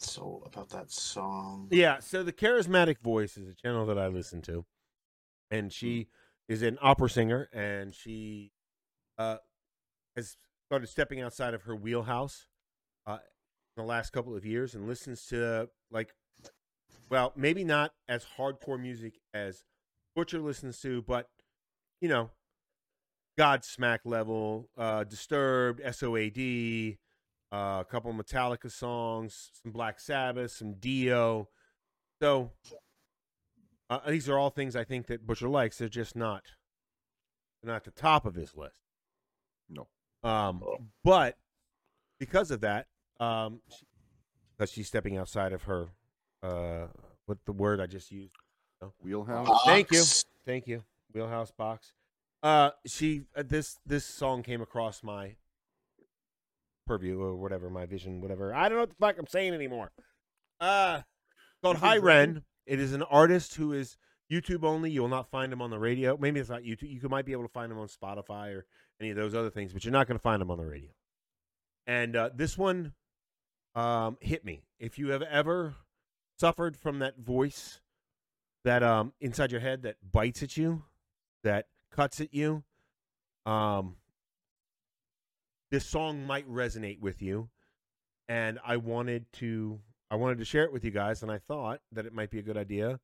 So about that song. Yeah, so the charismatic voice is a channel that I listen to, and she is an opera singer, and she uh, has started stepping outside of her wheelhouse uh, in the last couple of years, and listens to like, well, maybe not as hardcore music as Butcher listens to, but you know, Godsmack level, uh, Disturbed, SOAD, uh, a couple of Metallica songs, some Black Sabbath, some Dio. So uh, these are all things I think that Butcher likes. They're just not they're not the top of his list. No. Um, but because of that, um, she, because she's stepping outside of her, uh, what the word I just used? Wheelhouse. Thank you, thank you, wheelhouse box. Uh, she uh, this this song came across my purview or whatever, my vision, whatever. I don't know what the fuck I'm saying anymore. Uh, called Hi Ren. It is an artist who is YouTube only. You will not find him on the radio. Maybe it's not YouTube. You might be able to find him on Spotify or any of those other things, but you're not going to find him on the radio. And uh, this one um, hit me. If you have ever suffered from that voice that um, inside your head that bites at you, that cuts at you, um, this song might resonate with you. And I wanted to I wanted to share it with you guys, and I thought that it might be a good idea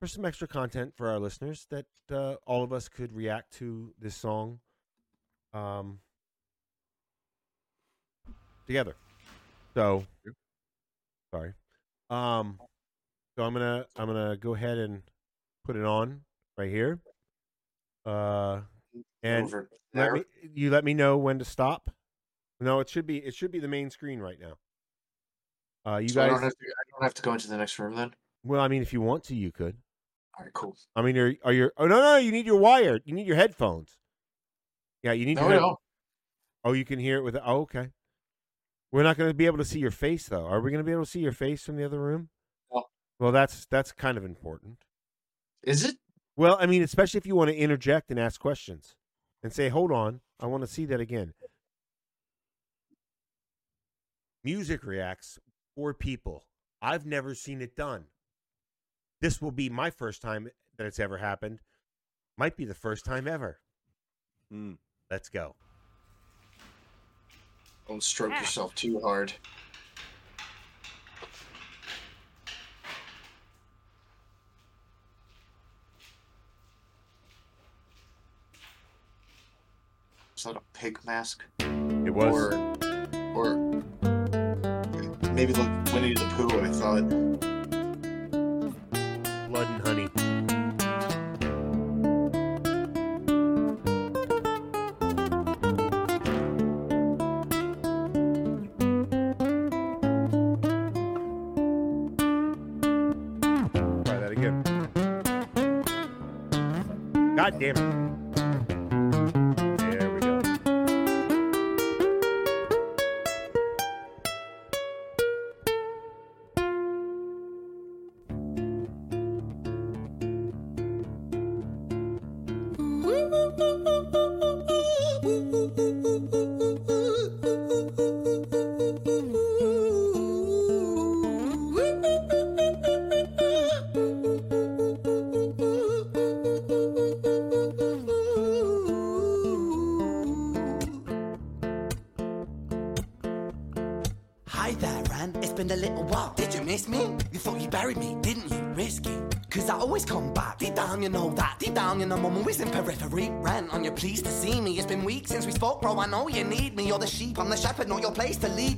for some extra content for our listeners that uh, all of us could react to this song um, together. So, sorry. Um, so I'm gonna I'm gonna go ahead and put it on right here. Uh, and let me you let me know when to stop. No, it should be it should be the main screen right now. Uh, you So I guys. don't, have to, I don't have to go into the next room then. Well, I mean, if you want to, you could. All right, cool. I mean, are are your? Oh no, no, you need your wire. You need your headphones. Yeah, you need No, your. no. Oh, you can hear it with. Oh, okay. We're not going to be able to see your face, though. Are we going to be able to see your face from the other room? No. Well, that's that's kind of important. Is it? Well, I mean, especially if you want to interject and ask questions and say, "Hold on, I want to see that again." Music reacts for people. I've never seen it done. This will be my first time that it's ever happened. Might be the first time ever. Hmm. Let's go. Don't stroke yourself too hard. Is that a pig mask? It was. Or, or maybe like Winnie the Pooh. I thought.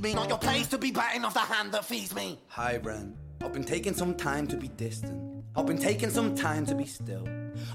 Me. Not your place to be biting off the hand that feeds me. Hi, Ren. I've been taking some time to be distant. I've been taking some time to be still.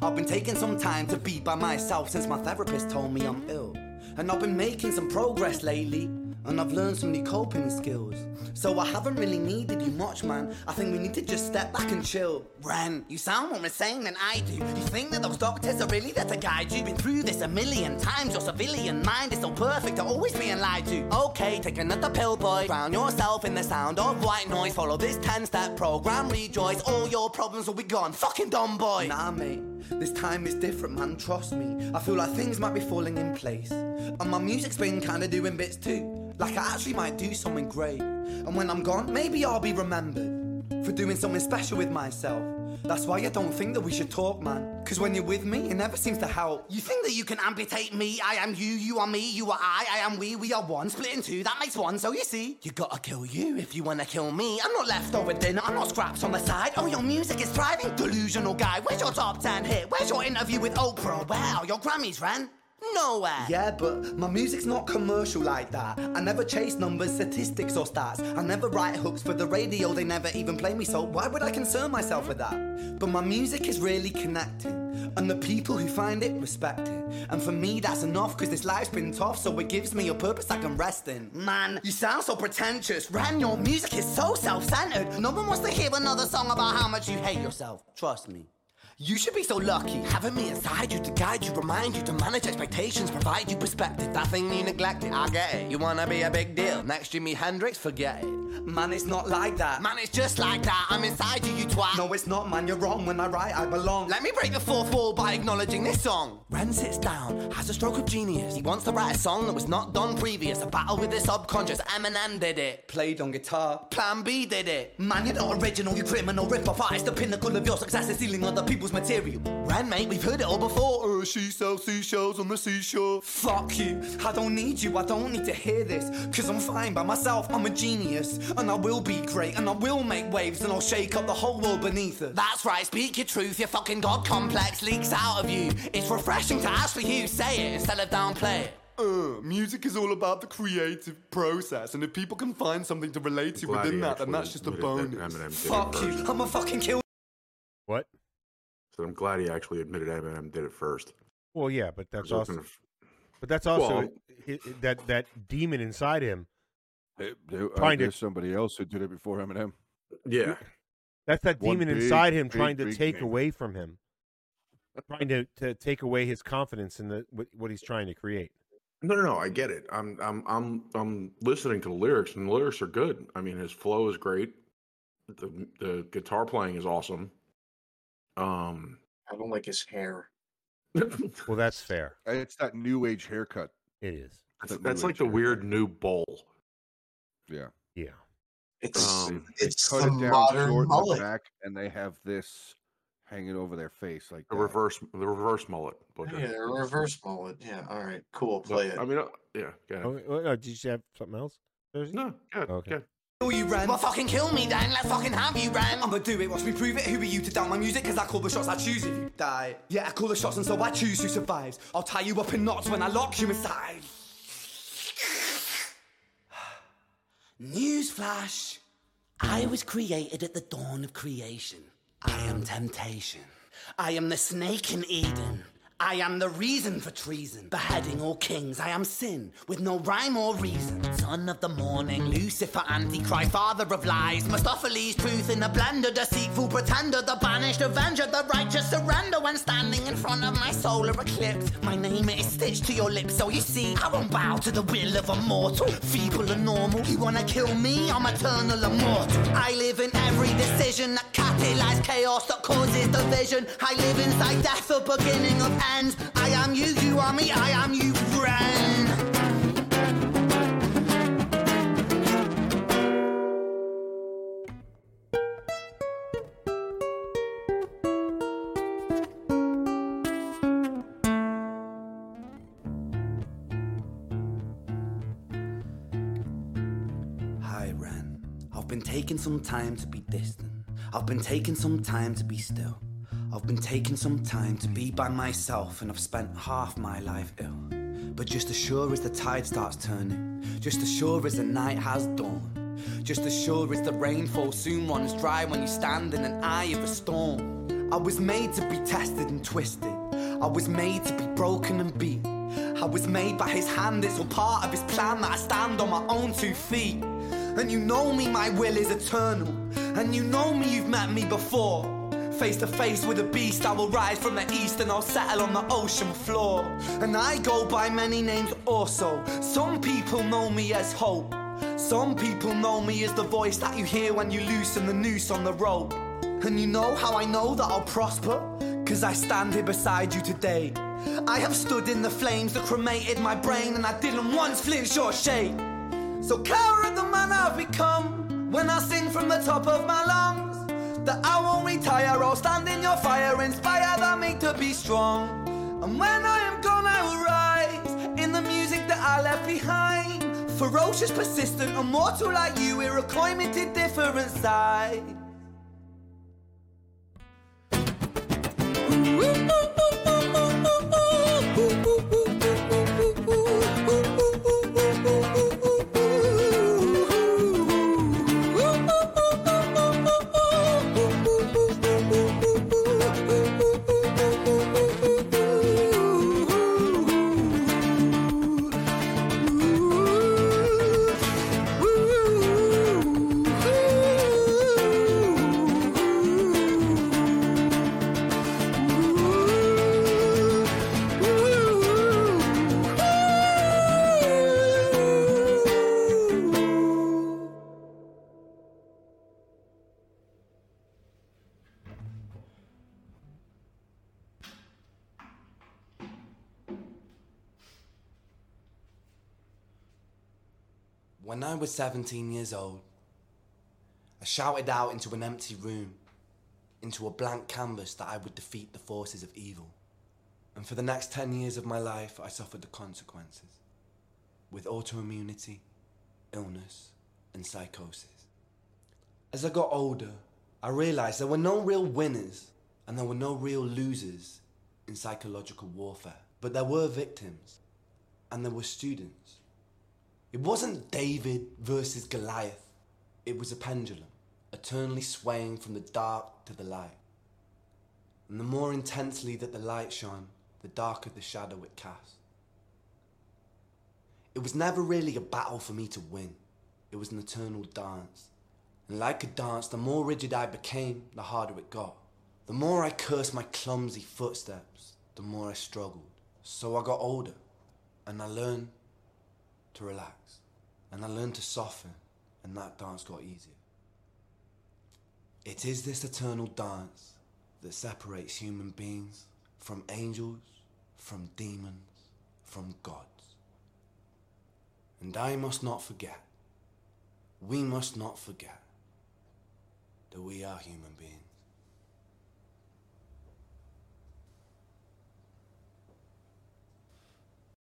I've been taking some time to be by myself since my therapist told me I'm ill. And I've been making some progress lately. And I've learned some new coping skills. So I haven't really needed you much, man. I think we need to just step back and chill. Ren, you sound more insane than I do. You think that those doctors are really there to guide you? You've Been through this a million times. Your civilian mind is so perfect, at always being lied to. Okay, take another pill, boy. Drown yourself in the sound of white noise. Follow this 10 step program, rejoice. All your problems will be gone. Fucking dumb boy. Nah, mate. This time is different, man. Trust me. I feel like things might be falling in place. And my music's been kinda doing bits too. Like I actually might do something great. And when I'm gone, maybe I'll be remembered for doing something special with myself. That's why I don't think that we should talk, man. Cause when you're with me, it never seems to help. You think that you can amputate me? I am you, you are me, you are I, I am we, we are one. Split in two, that makes one. So you see, you gotta kill you if you wanna kill me. I'm not leftover dinner, I'm not scraps on the side. Oh, your music is thriving, delusional guy. Where's your top 10 hit? Where's your interview with Oprah? Wow, your Grammys Ren. Nowhere. Yeah, but my music's not commercial like that. I never chase numbers, statistics, or stats. I never write hooks for the radio, they never even play me, so why would I concern myself with that? But my music is really connecting, and the people who find it respect it. And for me, that's enough, cause this life's been tough, so it gives me a purpose I can rest in. Man, you sound so pretentious. Ren, your music is so self centered. No one wants to hear another song about how much you hate yourself. Trust me. You should be so lucky having me inside you to guide you, remind you to manage expectations, provide you perspective. That thing you neglected, I get it. You wanna be a big deal? Next Jimi Hendrix, forget it. Man, it's not like that. Man, it's just like that. I'm inside you, you twat. No, it's not, man. You're wrong. When I write, I belong. Let me break the fourth wall by acknowledging this song. Ren sits down, has a stroke of genius. He wants to write a song that was not done previous. A battle with the subconscious. Eminem did it. Played on guitar. Plan B did it. Man, you're not original. You criminal rip-off artist. The pinnacle of your success is stealing other people's material. Ren, mate, we've heard it all before. Uh, she sells seashells on the seashore. Fuck you. I don't need you. I don't need to hear this. Cause I'm fine by myself. I'm a genius. And I will be great. And I will make waves. And I'll shake up the whole world beneath us. That's right. Speak your truth. Your fucking God complex leaks out of you. It's refreshing to actually hear you say it instead of downplay it. Uh, music is all about the creative process, and if people can find something to relate to Glad within that, then that's just a bonus. Eminem did it Fuck you. I'm a fucking kill. What? So I'm glad he actually admitted Eminem did it first. Well, yeah, but that's I also, gonna but that's also Well- hi- hi- that that demon inside him. There- there- Trying to- guess somebody else who did it before Eminem. Yeah, That's that One demon big, inside him big, trying to take man. away from him, trying to, to take away his confidence in the what, what he's trying to create. no, no, no. I get it. I'm, I'm, I'm, I'm listening to the lyrics, and the lyrics are good. I mean, his flow is great. The the guitar playing is awesome. Um, I don't like his hair. Well, that's fair. It's that new age haircut. It is. that's, That that's like the haircut. weird new bowl. Yeah. Yeah. It's Um, it's cut the it down modern short in the back, and they have this hanging over their face like The that. reverse, the reverse mullet. Butcher. Yeah, a reverse mullet. Yeah, all right, cool. No, Play it. I mean, uh, yeah. Go ahead. Oh, oh, did you have something else? Thursday? No, good. Okay. good. Kill you, Ren. Well, fucking kill me then. Let's fucking have you, Ren. I'ma do it. Watch me prove it. Who are you to doubt my music? Cause I call the shots I choose if you die. Yeah, I call the shots and so I choose who survives. I'll tie you up in knots when I lock you inside. Newsflash. I was created at the dawn of creation. I am temptation. I am the snake in Eden. I am the reason for treason, beheading all kings. I am sin, with no rhyme or reason. Son of the morning, Lucifer, Antichrist, father of lies. Mephistopheles, truth in a blender, deceitful pretender, the banished avenger, the righteous surrender when standing in front of my solar eclipse. My name is stitched to your lips, so you see, I won't bow to the will of a mortal. Feeble and normal, you wanna kill me? I'm eternal immortal. I live in every decision that catalyzes chaos that causes division. I live inside death, the beginning of ends. I am you, you are me, I am you, Ren. I've been taking some time to be distant. I've been taking some time to be still. I've been taking some time to be by myself, and I've spent half my life ill. But just as sure as the tide starts turning, just as sure as the night has dawned, just as sure as the rainfall soon runs dry when you stand in an eye of a storm. I was made to be tested and twisted. I was made to be broken and beat. I was made by his hand, it's all part of his plan that I stand on my own two feet. And you know me, my will is eternal. And you know me, you've met me before. Face to face with a beast, I will rise from the east and I'll settle on the ocean floor. And I go by many names also. Some people know me as hope. Some people know me as the voice that you hear when you loosen the noose on the rope. And you know how I know that I'll prosper? Cause I stand here beside you today. I have stood in the flames that cremated my brain, and I didn't once flinch or shake. So coward the man I've become when I sing from the top of my lungs. That I won't retire, I'll stand in your fire, inspire the me to be strong. And when I am gone, I will rise in the music that I left behind. Ferocious, persistent, immortal like you, we're a climate different side. When I was 17 years old, I shouted out into an empty room, into a blank canvas that I would defeat the forces of evil. And for the next 10 years of my life, I suffered the consequences with autoimmunity, illness, and psychosis. As I got older, I realized there were no real winners and there were no real losers in psychological warfare, but there were victims and there were students. It wasn't David versus Goliath. It was a pendulum, eternally swaying from the dark to the light. And the more intensely that the light shone, the darker the shadow it cast. It was never really a battle for me to win. It was an eternal dance. And like a dance, the more rigid I became, the harder it got. The more I cursed my clumsy footsteps, the more I struggled. So I got older, and I learned to relax. And I learned to soften, and that dance got easier. It is this eternal dance that separates human beings from angels, from demons, from gods. And I must not forget, we must not forget that we are human beings.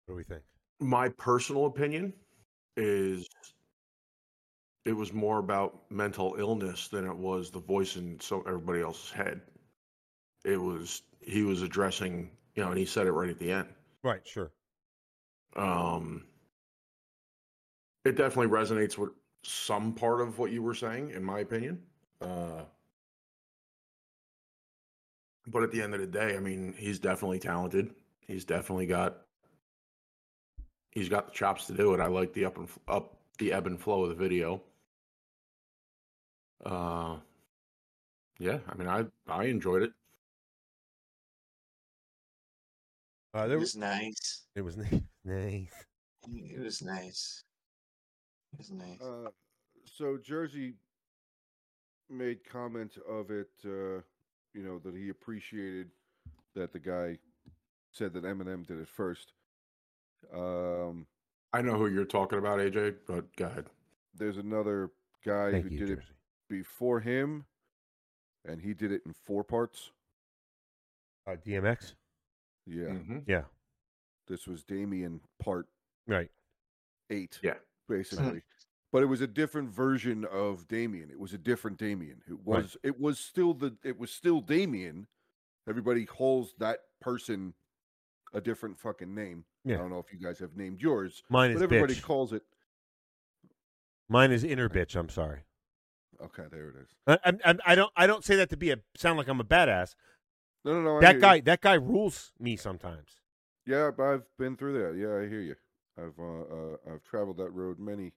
What do we think? My personal opinion is it was more about mental illness than it was the voice in so everybody else's head. It was he was addressing, you know, and he said it right at the end. Right, sure. Um, it definitely resonates with some part of what you were saying, in my opinion. Uh, but at the end of the day, I mean, he's definitely talented. He's definitely got he's got the chops to do it. I like the up and f- up the ebb and flow of the video. Uh, yeah, I mean, I I enjoyed it. Uh, It there was nice. it was nice. It was nice. It was nice. Uh, so Jersey made comment of it, uh, you know, that he appreciated that the guy said that Eminem did it first. Um, I know who you're talking about, AJ, but go ahead. there's another guy Thank who you, did it before him, and he did it in four parts. Uh, DMX. Yeah, Mhm. Yeah. this was Damien part Right. eight. Yeah. basically. but it was a different version of Damien. It was a different Damien. It Right. was it was still the it was still Damien. Everybody calls that person a different fucking name. Yeah. I don't know if you guys have named yours, Mine is but everybody bitch. calls it. Mine is inner bitch. I'm sorry. Okay, there it is. I, I'm- I'm- I don't. I don't say that to be a sound like I'm a badass. No, no, no. I That you. guy. That guy rules me sometimes. Yeah, but I've been through that. Yeah, I hear you. I've uh, uh I've traveled that road many,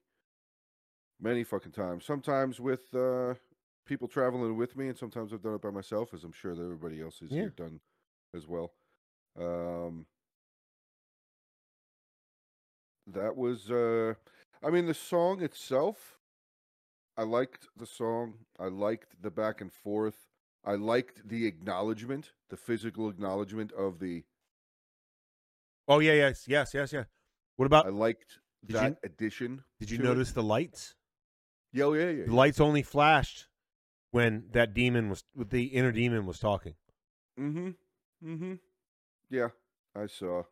many fucking times. Sometimes with uh people traveling with me, and sometimes I've done it by myself, as I'm sure that everybody else has Yeah. here done as well. Um, that was uh, I mean, the song itself. I liked the song. I liked the back and forth. I liked the acknowledgement, the physical acknowledgement of the Oh yeah, yes, yes, yes, yeah. What about? I liked Did that you- addition. Did you to it. notice the lights? Yeah, oh, yeah, yeah. The lights only flashed when that demon was, the inner demon was talking. Mm-hmm. Mm-hmm. Yeah, I saw.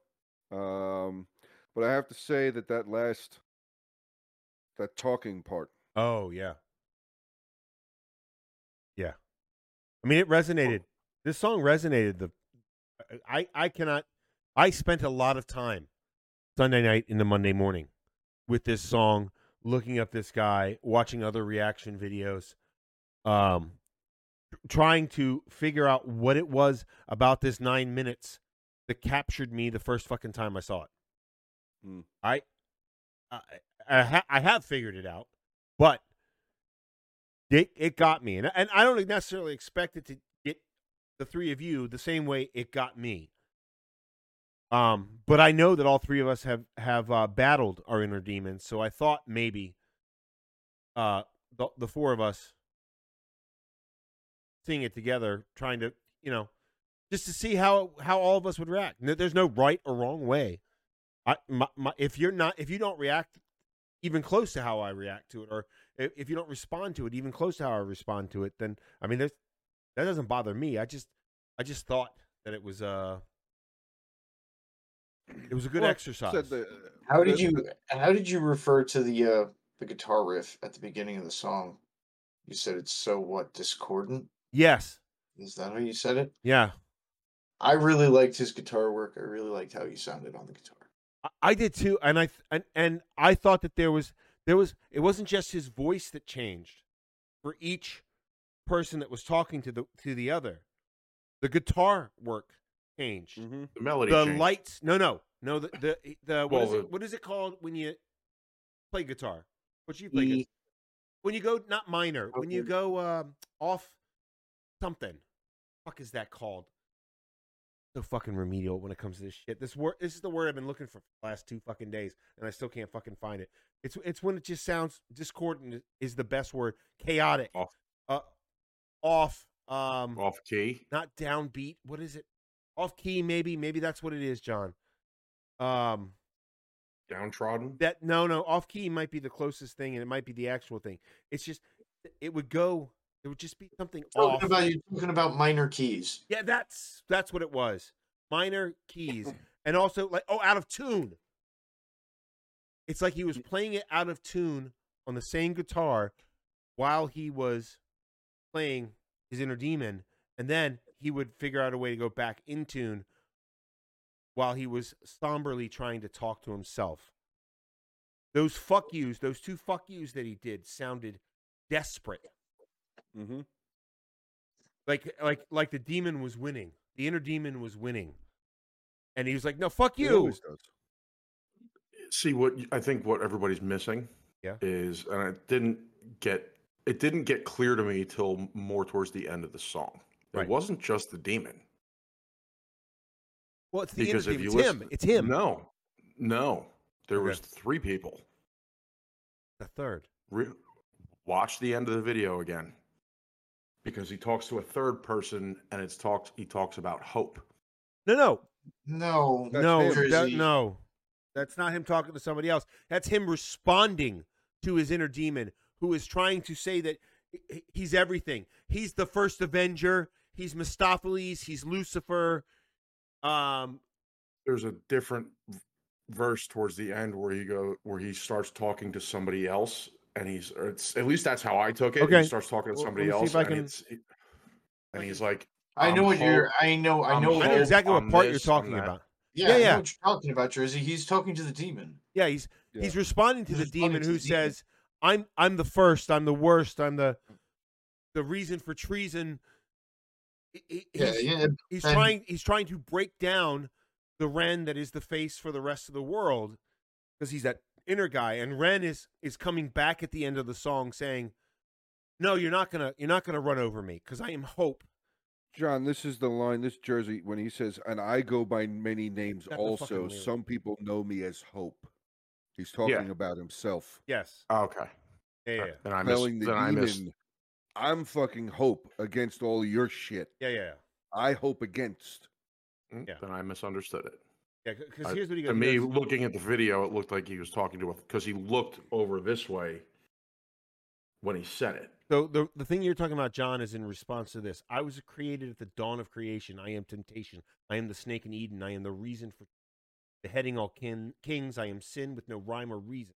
Um, but I have to say that that last, that talking part. Oh yeah, yeah. I mean, it resonated. This song resonated. The I I cannot. I spent a lot of time Sunday night into Monday morning with this song, looking up this guy, watching other reaction videos, um, trying to figure out what it was about this nine minutes that captured me the first fucking time I saw it. Hmm. I, I, I, ha- I have figured it out, but it it got me, and and I don't necessarily expect it to get the three of you the same way it got me. Um, but I know that all three of us have have uh, battled our inner demons, so I thought maybe, uh, the the four of us seeing it together, trying to you know, just to see how how all of us would react. There's no right or wrong way. I my, my, if you're not if you don't react even close to how I react to it, or if, if you don't respond to it even close to how I respond to it, then I mean, there's, that doesn't bother me. I just I just thought that it was uh it was a good Well, exercise. Said the, How did you how did you refer to the uh the guitar riff at the beginning of the song? You said it's so what discordant? yes, Is that how you said it? yeah, I really liked his guitar work. I really liked how he sounded on the guitar. I, I did too, and I and and I thought that there was there was it wasn't just his voice that changed for each person that was talking to the to the other. The guitar work changed. Mhm. The melody. the changed. lights no no no the the, the what Well, is it the- what is it called when you play guitar what you play E- guitar? when you go not minor when you go um, off something fuck is that called so fucking remedial when it comes to this shit this word this is the word i've been looking for for the last two fucking days and i still can't fucking find it it's it's when it just sounds discordant is the best word chaotic Off. uh off um off key. not downbeat. What is it? Off key, maybe. Maybe that's what it is, John. Um, Downtrodden. that no, no, off key might be the closest thing, and it might be the actual thing. It's just it would go. It would just be something Talking off. about you talking about minor keys. Yeah, that's that's what it was. Minor keys, and also like oh, out of tune. It's like he was playing it out of tune on the same guitar while he was playing his inner demon, and then he would figure out a way to go back in tune while he was somberly trying to talk to himself. Those fuck yous, those two fuck yous that he did sounded desperate. Mhm. Like like like the demon was winning. The inner demon was winning. And he was like, "No, fuck you." See what I think what everybody's missing. Yeah. Is and it didn't get it didn't get clear to me till more towards the end of the song. Right. It wasn't just the demon. Well, it's the Because inner if demon. you It's him. listen- It's him. No, no, there Okay. was three people. The third. Re- watch the end of the video again, because he talks to a third person, and it's talks. He talks about hope. No, no, No, no, that- no. That's not him talking to somebody else. That's him responding to his inner demon, who is trying to say that he- he- he's everything. He's the first Avenger. He's Mephistopheles. He's Lucifer. Um, There's a different verse towards the end where he go where he starts talking to somebody else, and he's or it's at least that's how I took it. Okay. He starts talking to somebody let me see else, if and can- it's and he's like, I know I'm what you're. I know. I know. I know exactly what I'm part you're talking about. Yeah, Yeah, I know yeah. what you're talking about, Jersey. He's talking to the demon. Yeah, he's Yeah. he's responding to He's the responding demon to who the demon. says, "I'm I'm the first. I'm the worst. I'm the the reason for treason." He- he- Yeah, he's, yeah. he's and- trying he's trying to break down the Ren that is the face for the rest of the world because he's that inner guy, and Ren is is coming back at the end of the song saying, "No, you're not gonna you're not gonna run over me because I am hope." John, this is the line, this Jersey, when he says, and I go by many names Got also. Some people know me as Hope. He's talking about himself. Yes, "Oh, "Okay, yeah, yeah, then I missed. telling the Then I missed. demon, I'm fucking Hope against all your shit. yeah, yeah. yeah. I hope against. Mm, Yeah. Then I misunderstood it. Yeah, because Uh, here's what he to goes. he me, goes- looking at the video, it looked like he was talking to a because he looked over this way when he said it. So the the thing you're talking about, John, is in response to this. I was created at the dawn of creation. I am temptation. I am the snake in Eden. I am the reason for beheading all kin- kings. I am sin with no rhyme or reason.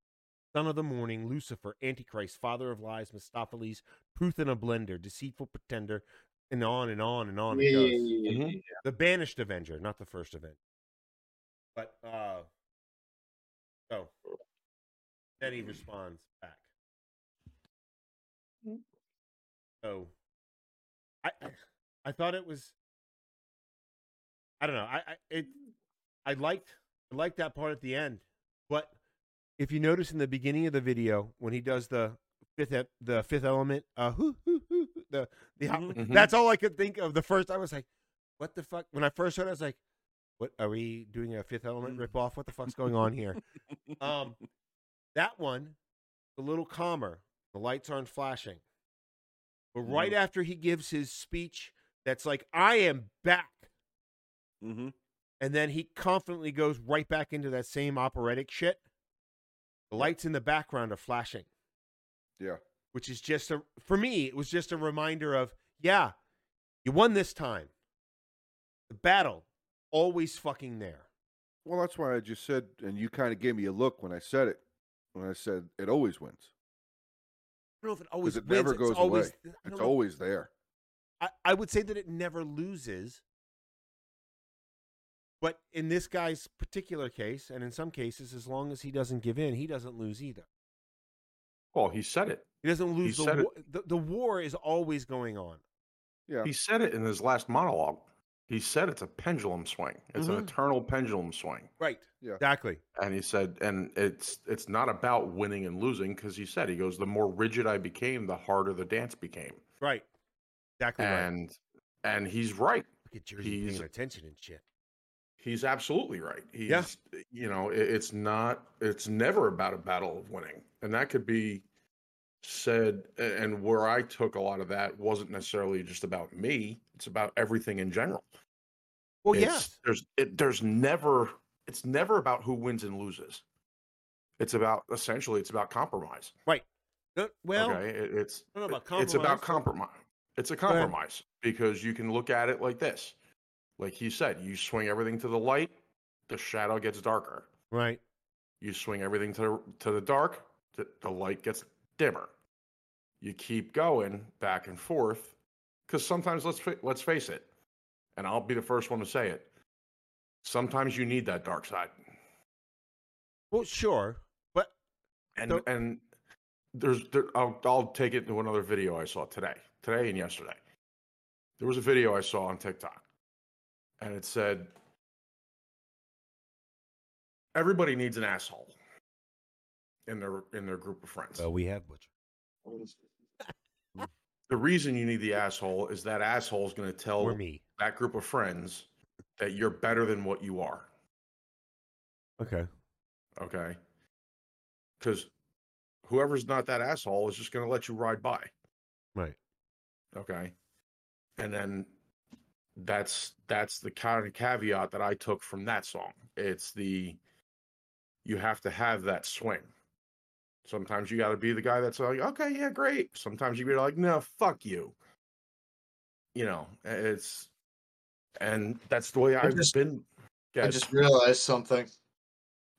Son of the morning, Lucifer, Antichrist, father of lies, Mephistopheles, truth in a blender, deceitful pretender, and on and on and on Yeah, it yeah, goes. yeah, yeah, Mhm. The banished Avenger, not the first Avenger. But uh, so then he responds back. So I, I I thought it was I don't know. I, I it I liked I liked that part at the end. But if you notice in the beginning of the video when he does the fifth the fifth element uh hoo, hoo, hoo, hoo, the the hop- Mhm. that's all I could think of the first I was like what the fuck when I first heard it I was like what are we doing a fifth element rip off what the fuck's going on here um that one a little calmer the lights aren't flashing but right after he gives his speech that's like I am back Mm-hmm. and then he confidently goes right back into that same operatic shit. The lights in the background are flashing, Yeah. which is just a for me. It was just a reminder of yeah, you won this time. The battle always fucking there. Well, that's why I just said, and you kind of gave me a look when I said it. When I said it always wins. I don't know if it always it wins. never it's goes always, away. I It's know. always there. I, I would say that it never loses. But in this guy's particular case, and in some cases, as long as he doesn't give in, he doesn't lose either. Well, he said it. He doesn't lose the war. The, the war is always going on. Yeah. He said it in his last monologue. He said it's a pendulum swing. It's an Mhm. eternal pendulum swing. Right. Yeah. Exactly. And he said, and it's it's not about winning and losing because he said he goes, the more rigid I became, the harder the dance became. Right. Exactly right. And and he's right. Look at Jersey he's- paying attention and shit. He's absolutely right. He's, Yeah. you know, it, it's not, it's never about a battle of winning. And that could be said, and where I took a lot of that wasn't necessarily just about me, it's about everything in general. Well, It's- yes. There's, it, there's never, it's never about who wins and loses. It's about, essentially, it's about compromise. No, well, okay. It- it's, about it's about compromise. It's a compromise because you can look at it like this. Like he said, you swing everything to the light, the shadow gets darker. right. You swing everything to to the dark, the, the light gets dimmer. You keep going back and forth because sometimes let's let's face it, and I'll be the first one to say it. Sometimes you need that dark side, Well, sure, but and So- and there's there, I'll I'll take it to another video I saw today, today and yesterday. There was a video I saw on TikTok, and it said everybody needs an asshole in their in their group of friends. well, we have butcher. The reason you need the asshole is that asshole is going to tell Or me. that group of friends that you're better than what you are. Okay. Okay. Because whoever's not that asshole is just going to let you ride by. Right. Okay. And then that's that's the kind of caveat that I took from that song. It's the you have to have that swing. Sometimes you got to be the guy that's like, okay, yeah, great. Sometimes you be like, no, fuck you. You know, it's and that's the way I I've just- been. I just realized something.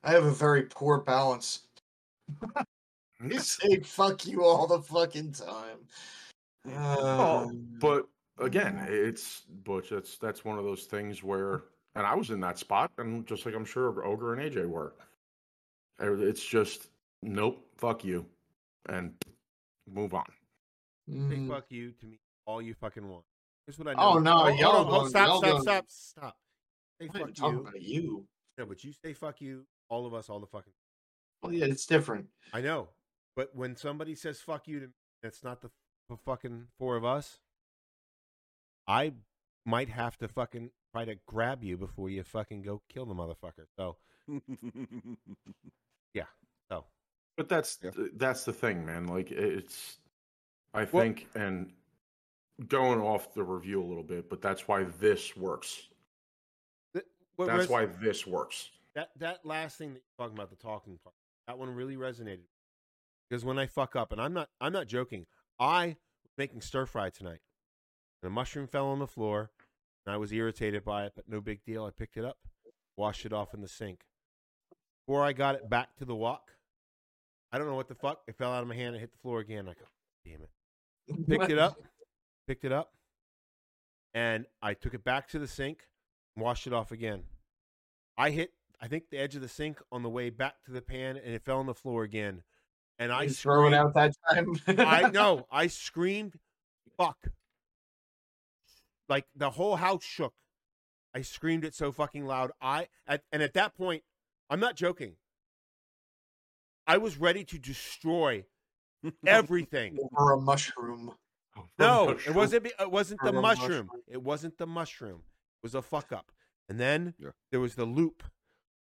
I have a very poor balance. Hmm? You say fuck you all the fucking time. Oh, but again, it's Butch. That's that's one of those things where, and I was in that spot, and just like I'm sure Ogre and AJ were. It's just nope, fuck you, and move on. Say mm, fuck you to me all you fucking want. Here's what I know. Oh, no, hold y'all on, hold- stop, y'all stop, don't- stop, stop. Say fuck you. you. No, but you say fuck you, all of us, all the fucking. Well, yeah, it's different. I know, but when somebody says fuck you to me, that's not the, the fucking four of us. I might have to fucking try to grab you before you fucking go kill the motherfucker. So, so But that's Yeah. that's the thing, man. Like it's, I Well- think, and going off the review a little bit, but that's why this works. what That's res- why this works. that that last thing that you're talking about the talking part that one really resonated because when I fuck up and I'm not I'm not joking I was making stir fry tonight and a mushroom fell on the floor and I was irritated by it but no big deal I picked it up washed it off in the sink before I got it back to the wok I don't know what the fuck it fell out of my hand and hit the floor again I go damn it picked it up, picked it up, and I took it back to the sink, washed it off again. I hit, I think, the edge of the sink on the way back to the pan, and it fell on the floor again. And I throw it screamed- out that time. I know. I screamed, "Fuck!" Like the whole house shook. I screamed it so fucking loud. I at, and at that point, I'm not joking. I was ready to destroy everything. Over a mushroom. No, it wasn't. It wasn't the Or a mushroom. mushroom. It wasn't the mushroom. It was a fuck up. And then Yeah. there was the loop.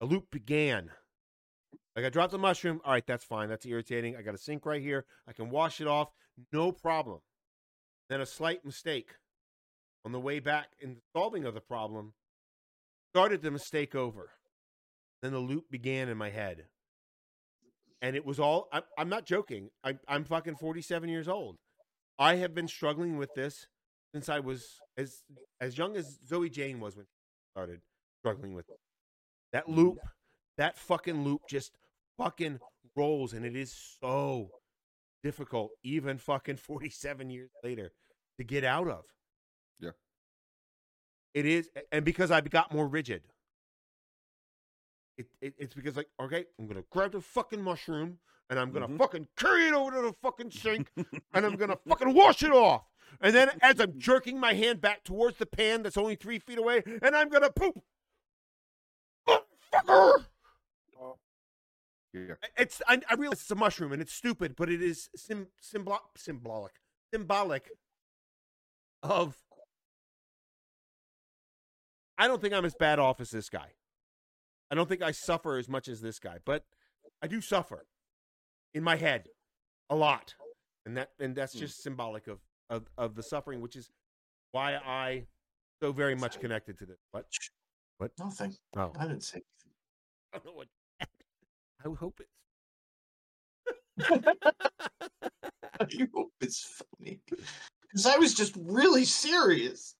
A loop began. Like I dropped the mushroom. All right, that's fine. That's irritating. I got a sink right here. I can wash it off. No problem. Then a slight mistake on the way back in the solving of the problem started the mistake over. Then the loop began in my head. And it was all, I'm, I'm not joking. I, I'm fucking 47 years old. I have been struggling with this since I was as as young as Zoe Jane was when she started struggling with it. That mm. loop, that fucking loop just fucking rolls and it is so difficult even fucking 47 years later to get out of. Yeah. It is and because I got more rigid. It, it, it's because like okay, I'm gonna grab the fucking mushroom and I'm gonna Mhm. fucking carry it over to the fucking sink and I'm gonna fucking wash it off. And then as I'm jerking my hand back towards the pan that's only three feet away, and I'm gonna poop. Motherfucker! Yeah. It's I, I realize it's a mushroom and it's stupid, but it is sim, symbol, symbolic symbolic of. I don't think I'm as bad off as this guy. I don't think I suffer as much as this guy, but I do suffer in my head a lot, and that and that's Hmm. just symbolic of of of the suffering, which is why I so very much connected to this. What? What? Nothing. Oh, I didn't say I don't know what. I hope it's. anything. I hope it's funny. Because I was just really serious.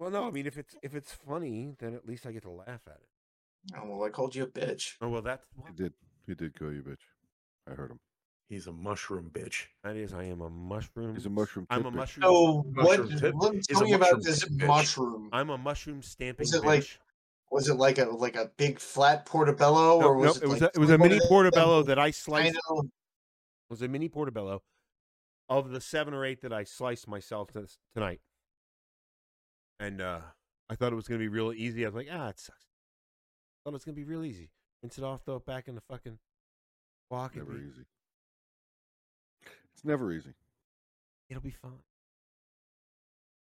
Well, no, I mean if it's if it's funny, then at least I get to laugh at it. Oh, well, I called you a bitch. Oh well, that's He did. He did call you bitch. I heard him. He's a mushroom bitch. that is. I am a mushroom. He's a mushroom. I'm a bitch. mushroom. So, what? Mushroom tip Let, is tell a me about mushroom this bitch. mushroom. I'm a mushroom stamping. Was it like- bitch. Was it like a like a big flat portobello, No, was no, it? it was like a, it was a one mini of portobello that I kind sliced. of- It was a mini portobello of the seven or eight that I sliced myself this, tonight, and uh, I thought it was gonna be real easy. I was like, ah, it sucks. I thought it was gonna be real easy. Rinse it off, throw it back in the fucking wok. and Never be- easy. It's never easy. It'll be fine.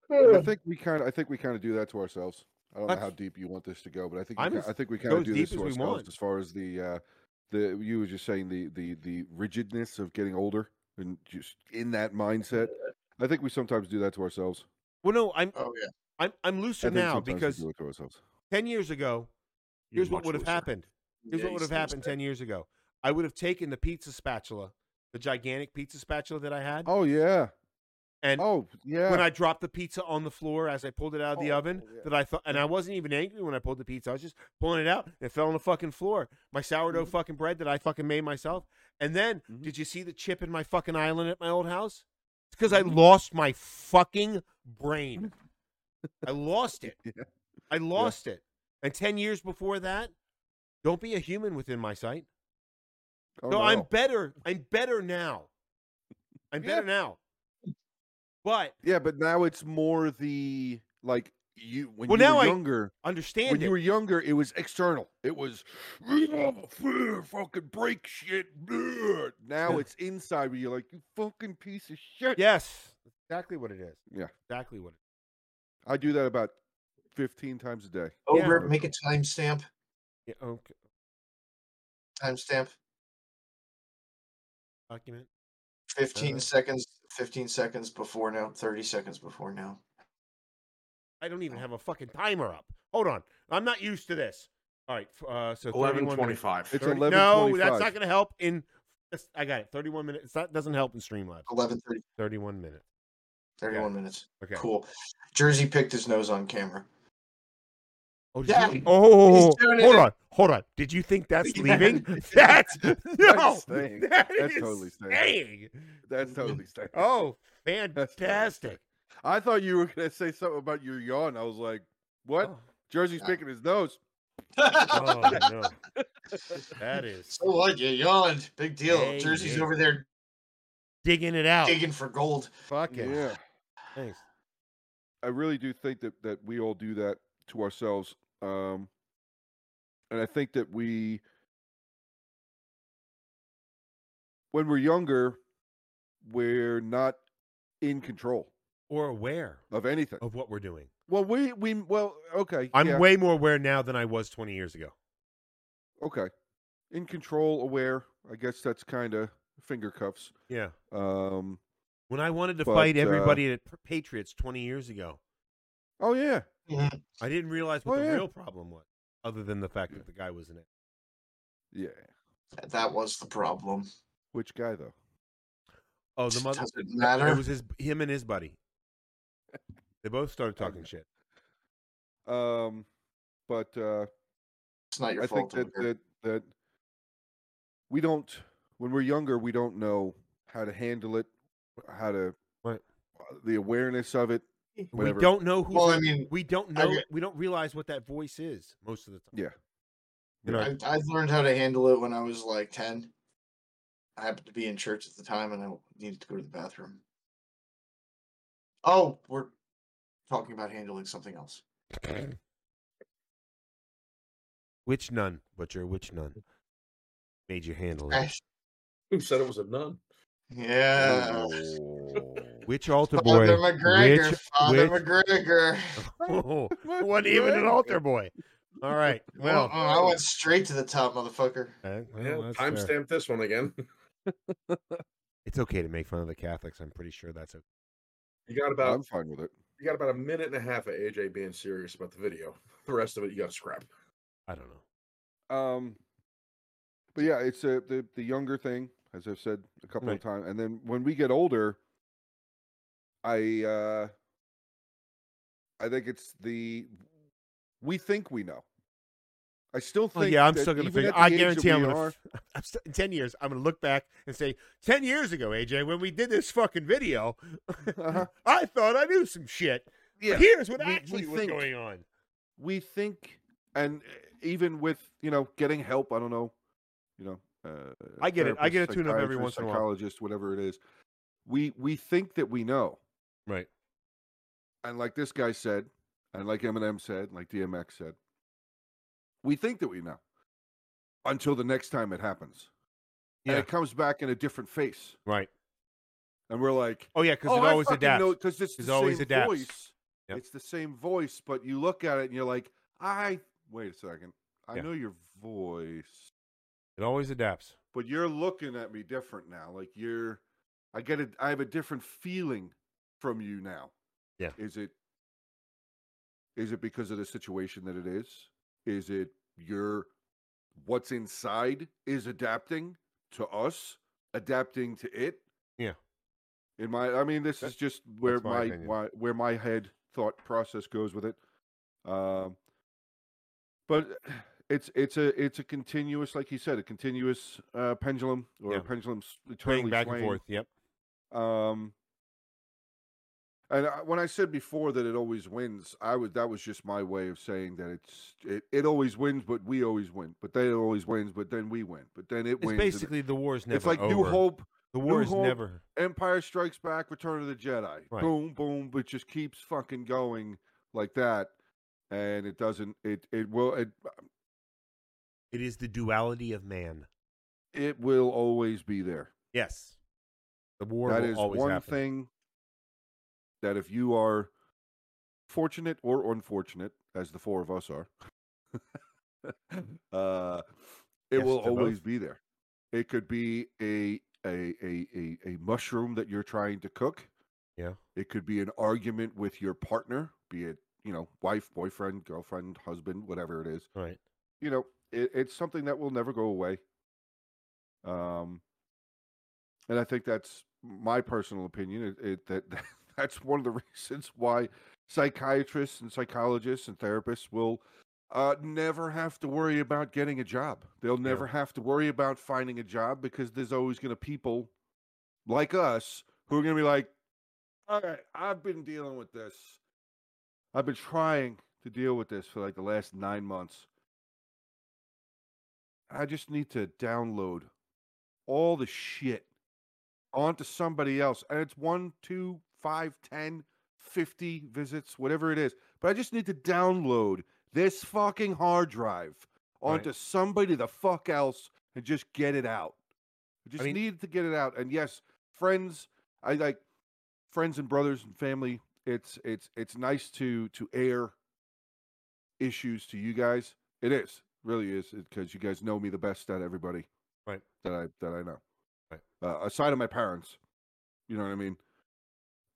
I think we kind of. I think we kind of do that to ourselves. I don't know how deep you want this to go, but I think we I'm as- I think we kind of do this as to we ourselves want. as far as the uh, the you were just saying the the the rigidness of getting older and just in that mindset. I think we sometimes do that to ourselves. Well, no, I'm Oh yeah. I'm I'm looser now because do it to ourselves. ten years ago, You're here's what would have happened. Here's Yeah, what would have happened. 10 years ago. I would have taken the pizza spatula, the gigantic pizza spatula that I had, Oh yeah. and Oh yeah. when I dropped the pizza on the floor as I pulled it out of the Oh, oven, yeah. that I thought, and I wasn't even angry when I pulled the pizza. I was just pulling it out, and it fell on the fucking floor. My sourdough Mhm. fucking bread that I fucking made myself. And then, Mhm. did you see the chip in my fucking island at my old house? It's because I Mhm. lost my fucking brain. I lost it. Yeah. I lost it. And 10 years before that, don't be a human within my sight. oh, so I'm better. I'm better now. I'm Yeah. better now. But Yeah, but now it's more the like you when Well, you now were I younger. understand When it. you were younger, it was external. It was fucking break shit. Now Yeah. it's inside where you're like, you fucking piece of shit. yes, exactly what it is. Yeah. exactly what it is. I do that about 15 times a day. Over. Yeah. Make a timestamp. Yeah, okay. Timestamp. Document. Fifteen Uh, seconds. Fifteen seconds before now. Thirty seconds before now. I don't even have a fucking timer up. Hold on. I'm not used to this. All right. Uh, so 11 31 minutes. 25. It's 30 eleven no, twenty-five. that's not going to help in. I got it. 31 minutes. It's not, doesn't help in Streamlabs. 11 30, 31 minutes. 31 minutes. Okay. Cool. Jersey picked his nose on camera. Oh, did Yeah, you- oh, oh, oh, oh hold on, hold on. Did you think that's Yeah. leaving? That's no. staying. that That's is totally staying. staying. That's totally staying. Oh, fantastic! I thought you were gonna say something about your yawn. I was like, "What? Oh, Jersey's picking his nose." oh, no, that is so what? You yawned. Big deal. Hey, Jersey's hey. over there digging it out. digging for gold. Fuck it. Yeah, Thanks. I really do think that that we all do that to ourselves, um, and I think that we, when we're younger, we're not in control Or aware of anything. of what we're doing. Well, we we well, okay. I'm yeah, way more aware now than I was 20 years ago. okay. In control, aware. I guess that's kind of finger cuffs. Yeah. Um. When I wanted to But, fight uh, everybody at Patriots 20 years ago, Oh yeah. I didn't realize what Oh, the yeah. real problem was, other than the fact that the guy was in it. Yeah. That was the problem. Which guy though? Oh, the mother. Doesn't matter. It was his, him and his buddy. They both started talking Okay. shit. Um. But uh, It's not your I think that, that that we don't when we're younger we don't know how to handle it, how to Right. the awareness of it. Whatever. We don't know who. Well, I mean, we don't know. get- We don't realize what that voice is most of the time. Yeah. You know, I, I learned how to handle it when I was like 10. I happened to be in church at the time and I needed to go to the bathroom. Oh, we're talking about handling something else. which nun, butcher? Which nun made you handle it? Who said it was a nun? Yeah. Oh. Which altar boy? Father McGregor. Which, Father which- McGregor. Oh, wasn't even an altar boy. All right. Well, Uh-uh, I went straight to the top, motherfucker. uh, well, Yeah, that's fair. timestamp this one again. It's okay to make fun of the Catholics. I'm pretty sure that's okay. You got about I'm fine with it. you got about a minute and a half of AJ being serious about the video. The rest of it you got to scrap. I don't know. Um, but yeah, it's a, the the younger thing, as I've said a couple Right. of times, and then when we get older, I uh, I think it's the we think we know. I still think. yeah, I'm still gonna even figure. I guarantee I'm gonna. are- f- I'm still, in ten years, I'm gonna look back and say, ten years ago, AJ, when we did this fucking video, Uh-huh. I thought I knew some shit. But Yeah, here's what we- we actually was think. going on. we think, and even with you know getting help, I don't know, you know, uh, I get it. I get a therapist, tune-up every once in a while. Psychologist, whatever it is, we we think that we know, Right. and like this guy said, and like Eminem said, like DMX said, we think that we know until the next time it happens, and it comes back in a different face, Right. and we're like, Oh yeah, because oh, it always adapts. because it's It the always same adapts. voice. Yep. It's the same voice, but you look at it and you're like, I wait a second, I Yeah. know your voice, It always adapts. but you're looking at me different now. Like you're, I get it. I have a different feeling from you now. Yeah. Is it? Is it because of the situation that it is? Is it your what's inside is adapting to us, adapting to it? Yeah. In my, I mean, this That- is just where my my, my where my head thought process goes with it. Um, but it's it's a it's a continuous, like you said, a continuous uh, pendulum or Yeah. a pendulum s- Playing eternally back and forth. Yep. Um, and uh, when I said before that it always wins, I would that was just my way of saying that it's it, it always wins, but we always win. But they always wins, but then we win. But then it It's wins. basically the war is never it's like over. New Hope, the war New is Hope, never. Empire Strikes Back, Return of the Jedi. Right. Boom, boom. It just keeps fucking going like that, and it doesn't. It it will it uh, It is the duality of man. it will always be there. Yes. The war That will is always one happen. thing that if you are fortunate or unfortunate, as the four of us are, uh, it Yes will to both. always be there. It could be a a, a a a mushroom that you're trying to cook. Yeah. It could be an argument with your partner, be it you know, wife, boyfriend, girlfriend, husband, whatever it is. Right. You know, it, it's something that will never go away. Um, and I think that's my personal opinion. It, it that that's one of the reasons why psychiatrists and psychologists and therapists will uh, never have to worry about getting a job. They'll never have to worry about finding a job because there's always going to be people like us who are going to be like, all right, I've been dealing with this. I've been trying to deal with this for like the last nine months. I just need to download all the shit onto somebody else. And it's one, two, five, ten, fifty visits, whatever it is. But I just need to download this fucking hard drive onto Right. somebody the fuck else and just get it out. I just mean- need to get it out. And yes, friends, I like friends and brothers and family. It's it's it's nice to to air issues to you guys. It is really is because you guys know me the best out of everybody, Right. That I that I know, Right. Uh, aside of my parents, you know what I mean.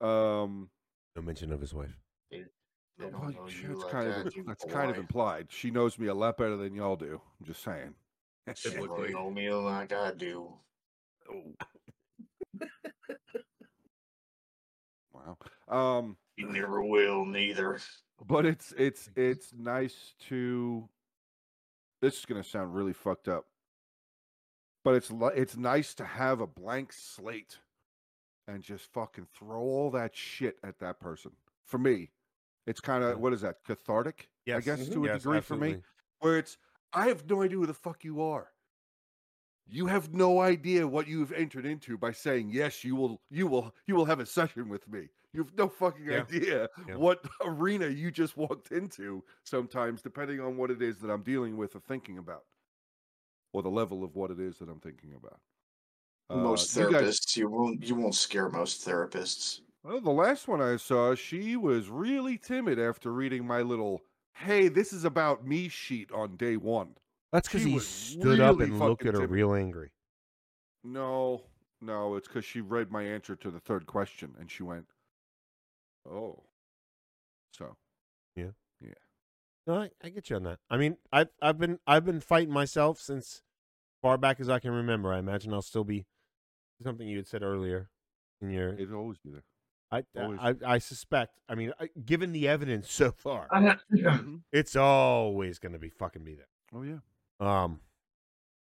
Um, No mention of his wife. They don't well, know it's like kind that, of you that's kind of implied. She knows me a lot better than y'all do. I'm just saying. You Biblically. don't know me like I do. Wow. Um, You never will, neither. but it's it's it's nice to this is going to sound really fucked up but it's li- it's nice to have a blank slate and just fucking throw all that shit at that person for me it's kind of what is that cathartic i Yes. guess Mhm. to a Yes, degree for me where it's i have no idea who the fuck you are you have no idea what you've entered into by saying yes you will you will you will have a session with me you have no fucking Yeah. idea Yeah. what arena you just walked into sometimes depending on what it is that i'm dealing with or thinking about or the level of what it is that i'm thinking about Uh, most you guys- therapists, you won't you won't scare most therapists. well, the last one i saw she was really timid after reading my little hey this is about me sheet on day one That's because She he was stood up and looked at her timid. real angry. No, no, it's because she read my answer to the third question and she went, "Oh." So yeah yeah No, I, I get you on that. I mean, I've I've been I've been fighting myself since far back as I can remember. I imagine I'll still be something you had said earlier in your. it'll always be there. I, always- I I suspect. I mean, I, given the evidence so far, Mhm. it's always going to be fucking be there. Oh yeah. Um,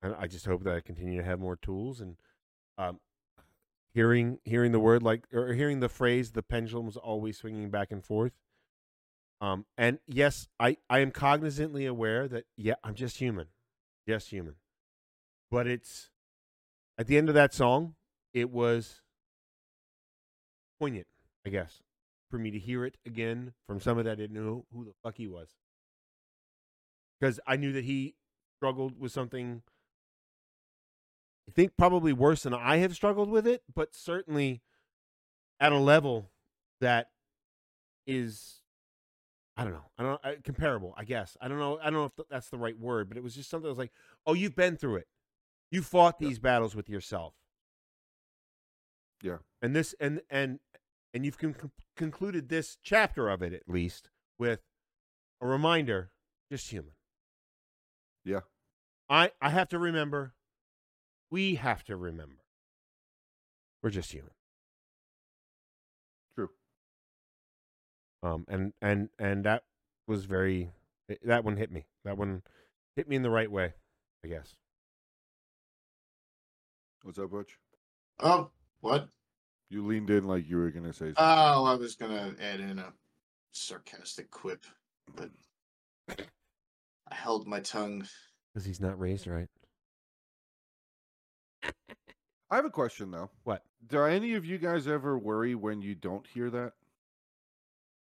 and I just hope that I continue to have more tools and um, hearing hearing the word like or hearing the phrase the pendulum's always swinging back and forth. Um, and yes, I I am cognizantly aware that yeah, I'm just human, just human. But it's at the end of that song, it was poignant, I guess, for me to hear it again from somebody that I didn't know who the fuck he was because I knew that he struggled with something. I think probably worse than I have struggled with it, but certainly at a level that is, I don't know, I don't uh, comparable. I guess I don't know. I don't know if th- that's the right word, but it was just something that was like, oh, you've been through it. You fought these battles with yourself. Yeah. And this and and and you've con- concluded this chapter of it at least with a reminder, just human. Yeah. I I have to remember. We have to remember. We're just human. True. Um, and and and that was very. eh, That one hit me. That one hit me in the right way. I guess. What's up, Butch? Oh, what? You leaned in like you were gonna say something. Oh, I was gonna add in a sarcastic quip, but I held my tongue. Because he's not raised right. I have a question though. What? Do any of you guys ever worry when you don't hear that?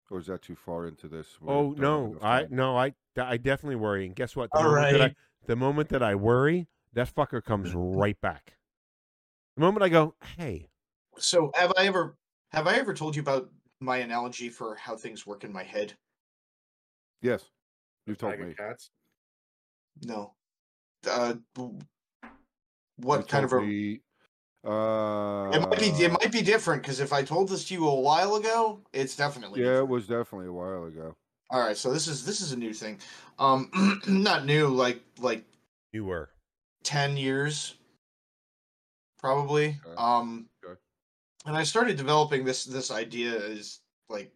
Or is that too far into this? Oh no, I no, I I definitely worry. And guess what? The All moment that I, the moment that I worry, that fucker comes right back. The moment I go, hey, So, have I ever have I ever told you about my analogy for how things work in my head? Yes. You've told me. cats. No. Uh, what You kind of a? me, uh It might be it might be different because if I told this to you a while ago, it's definitely Yeah, it was definitely a while ago. All right, so this is this is a new thing. Um, not new, like like You were. ten years, probably. Okay. Um, Okay. And I started developing this this idea is like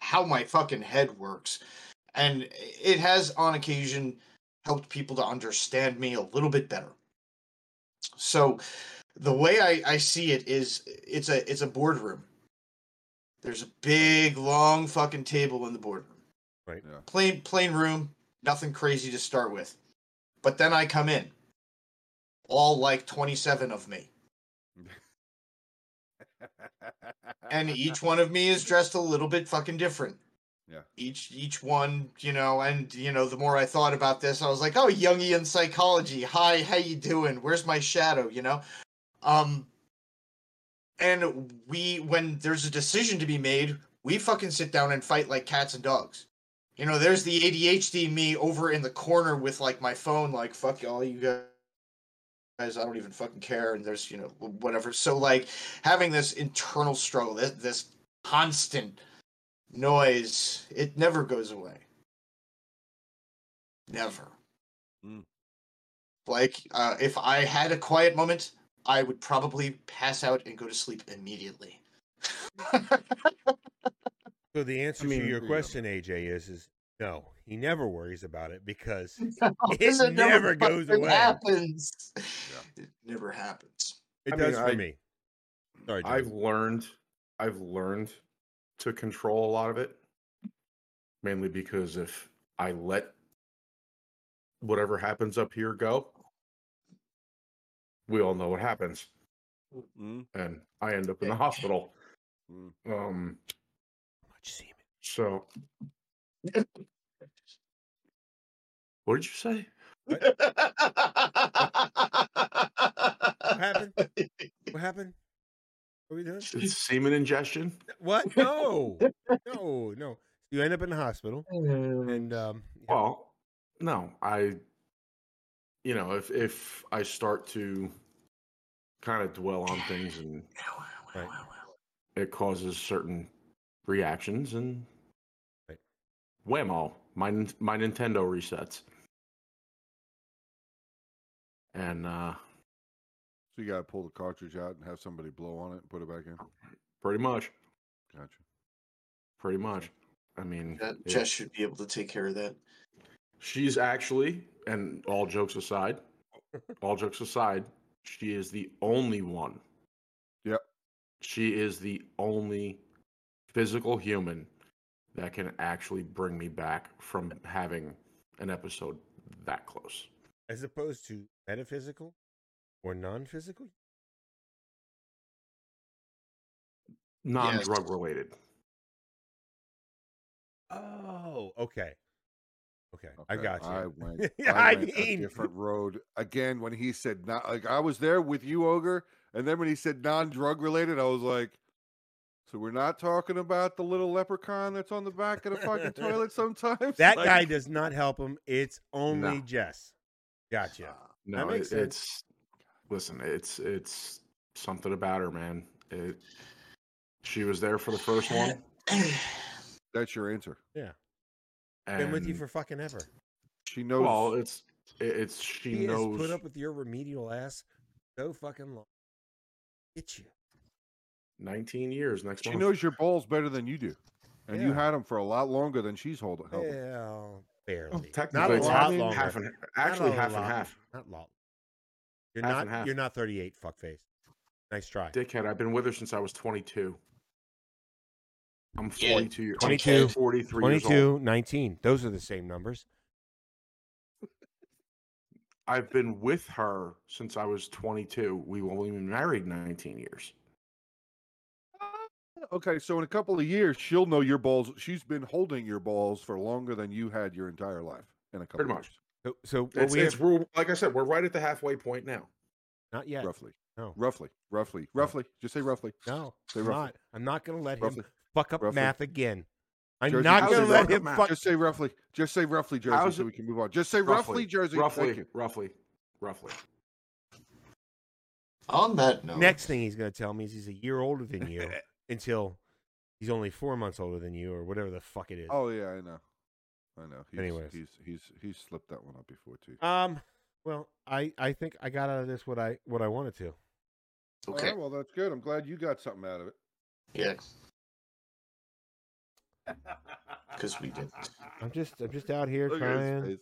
how my fucking head works, and it has on occasion helped people to understand me a little bit better. So, the way I, I see it is, it's a it's a boardroom. There's a big long fucking table in the boardroom. Right. Yeah. Plain plain room, nothing crazy to start with. But then I come in, all like 27 of me. And each one of me is dressed a little bit fucking different. Yeah. Each each one, you know, and you know, the more I thought about this, I was like, "Oh, Jungian psychology. Hi, how you doing? Where's my shadow?" You know, um, and we when there's a decision to be made, we fucking sit down and fight like cats and dogs. You know, there's the ADHD me over in the corner with like my phone, like "fuck all you guys." Guys, I don't even fucking care. And there's, you know, whatever. So like having this internal struggle, this, this constant noise, it never goes away. Never. Mm. Like, uh, if I had a quiet moment, I would probably pass out and go to sleep immediately. So the answer mean, to your question, AJ, is is no. He never worries about it because Because It never goes fucking away. Happens. It never happens. it I mean, does for I- me. Sorry, I've Joseph. learned I've learned to control a lot of it. Mainly because if I let whatever happens up here go, we all know what happens. Mm, And I end up in the hospital. mm. Um much semen. so what did you say? What happened? What happened? What are we doing? It's semen ingestion? What? No, no, no. You end up in the hospital, and um, yeah, Well, no, I, you know, if if I start to kind of dwell on things and Right. it causes certain reactions, and Right. whammo, my my Nintendo resets, and uh So you got to pull the cartridge out and have somebody blow on it and put it back in. pretty much, Gotcha. pretty much. I mean, that it- Jess should be able to take care of that. She's actually, and all jokes aside, all jokes aside, she is the only one. Yep. She is the only physical human that can actually bring me back from having an episode that close. as opposed to metaphysical or non-physical. Non drug related. Oh, okay, okay, I got you. I went, Yeah, I I went a mean- different road again when he said not like I was there with you, ogre, and then when he said non-drug related, I was like, so we're not talking about the little leprechaun that's on the back of the fucking toilet sometimes. that Like, guy does not help him. It's only No. Jess. Gotcha. No, makes it- sense. it's listen, it's it's something about her, man. It she was there for the first one. That's your answer. Yeah. And Been with you for fucking ever. She knows. well, it's it- it's she He knows put up with your remedial ass so fucking long. Get you. 19 years next she month. knows your balls better than you do, and you had them for a lot longer than she's holding. held 'em. Well, barely. Oh, not technically, a it's lot half, longer. half and Not actually a half and half. Not lot. You're Half not. half. You're not 38. Fuckface. Nice try. Dickhead, I've been with her since I was 22. I'm 42 years 22, 43 years old. 22, 19. Those are the same numbers. I've been with her since I was 22. We've only been married 19 years. Okay, so in a couple of years, she'll know your balls. She's been holding your balls for longer than you had your entire life. In a couple, Pretty of much. So, so It's, we it's have, we're, like I said, we're right at the halfway point now. not yet. roughly, No, roughly, roughly, roughly. Just say roughly. no. Say I'm roughly. not. I'm not going to let him Roughly. fuck up Roughly. math again. I'm Jersey, not going to let him fuck. Just say roughly. Just say roughly, Jersey, How's so it- we can move on. Just say roughly, Jersey. Thank Roughly, you. roughly, roughly. On that note, Next thing he's going to tell me is he's a year older than you until he's only four months older than you or whatever the fuck it is. Oh yeah, I know. I know. He's, Anyways. he's he's he's slipped that one up before too. Um. Well, I I think I got out of this what I what I wanted to. Okay. right, well, that's good. I'm glad you got something out of it. Yeah. Because we did. I'm just I'm just out here Look at his trying face.